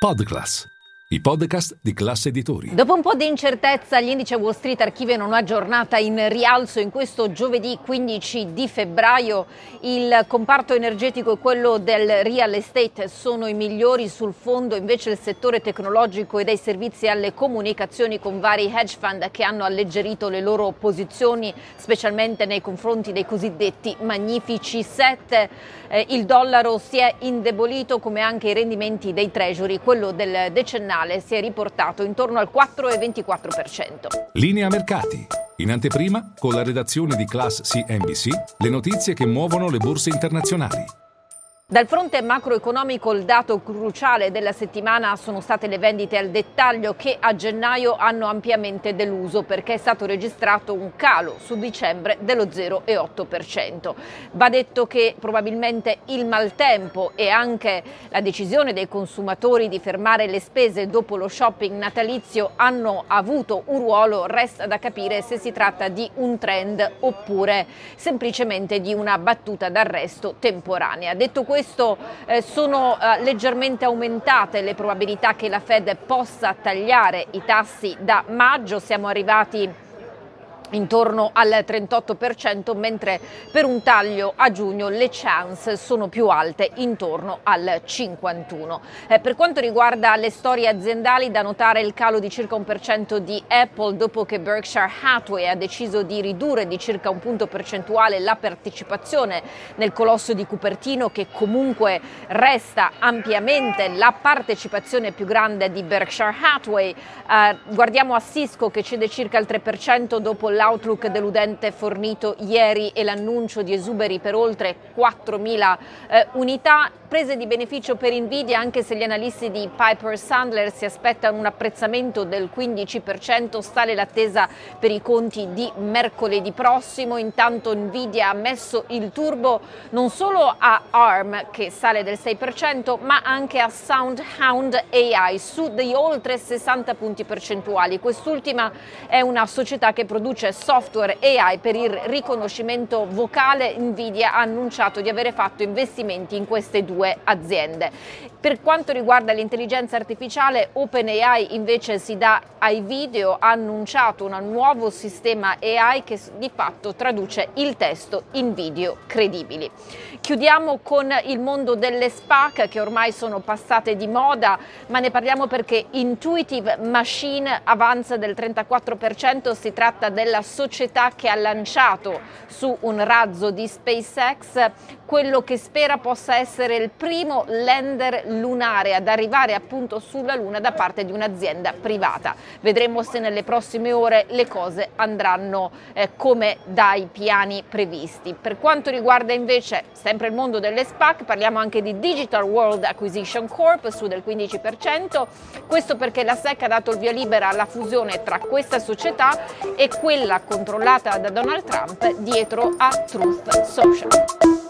Podcast. I podcast di classe editori. Dopo un po' di incertezza, gli indici Wall Street archiviano una giornata in rialzo in questo giovedì 15 di febbraio. Il comparto energetico e quello del real estate sono i migliori sul fondo, invece il settore tecnologico e dei servizi alle comunicazioni con vari hedge fund che hanno alleggerito le loro posizioni, specialmente nei confronti dei cosiddetti magnifici set. Eh, il dollaro si è indebolito come anche i rendimenti dei treasury, quello del decennale si è riportato intorno al 4,24%. Linea mercati. In anteprima, con la redazione di Class CNBC, le notizie che muovono le borse internazionali. Dal fronte macroeconomico il dato cruciale della settimana sono state le vendite al dettaglio che a gennaio hanno ampiamente deluso perché è stato registrato un calo su dicembre dello 0,8%. Va detto che probabilmente il maltempo e anche la decisione dei consumatori di fermare le spese dopo lo shopping natalizio hanno avuto un ruolo, resta da capire se si tratta di un trend oppure semplicemente di una battuta d'arresto temporanea. Detto questo, questo eh, sono eh, leggermente aumentate le probabilità che la Fed possa tagliare i tassi da maggio, siamo arrivati intorno al 38%, mentre per un taglio a giugno le chance sono più alte, intorno al 51%. Eh, per quanto riguarda le storie aziendali, da notare il calo di circa un per cento di Apple dopo che Berkshire Hathaway ha deciso di ridurre di circa un punto percentuale la partecipazione nel colosso di Cupertino, che comunque resta ampiamente la partecipazione più grande di Berkshire Hathaway. Eh, guardiamo a Cisco che cede circa il 3% dopo la l'outlook deludente fornito ieri e l'annuncio di esuberi per oltre 4.000 eh, unità, prese di beneficio per Nvidia anche se gli analisti di Piper Sandler si aspettano un apprezzamento del 15%, stale l'attesa per i conti di mercoledì prossimo, intanto Nvidia ha messo il turbo non solo a ARM che sale del 6% ma anche a SoundHound AI su di oltre 60 punti percentuali. Quest'ultima è una società che produce software AI per il riconoscimento vocale, Nvidia ha annunciato di avere fatto investimenti in queste due aziende. Per quanto riguarda l'intelligenza artificiale, OpenAI invece si dà ai video, ha annunciato un nuovo sistema AI che di fatto traduce il testo in video credibili. Chiudiamo con il mondo delle SPAC che ormai sono passate di moda, ma ne parliamo perché Intuitive Machine avanza del 34%, si tratta della società che ha lanciato su un razzo di SpaceX quello che spera possa essere il primo lander lunare ad arrivare appunto sulla Luna da parte di un'azienda privata. Vedremo se nelle prossime ore le cose andranno eh, come dai piani previsti. Per quanto riguarda invece sempre il mondo delle SPAC, parliamo anche di Digital World Acquisition Corp su del 15%, questo perché la SEC ha dato il via libera alla fusione tra questa società e controllata da Donald Trump dietro a Truth Social.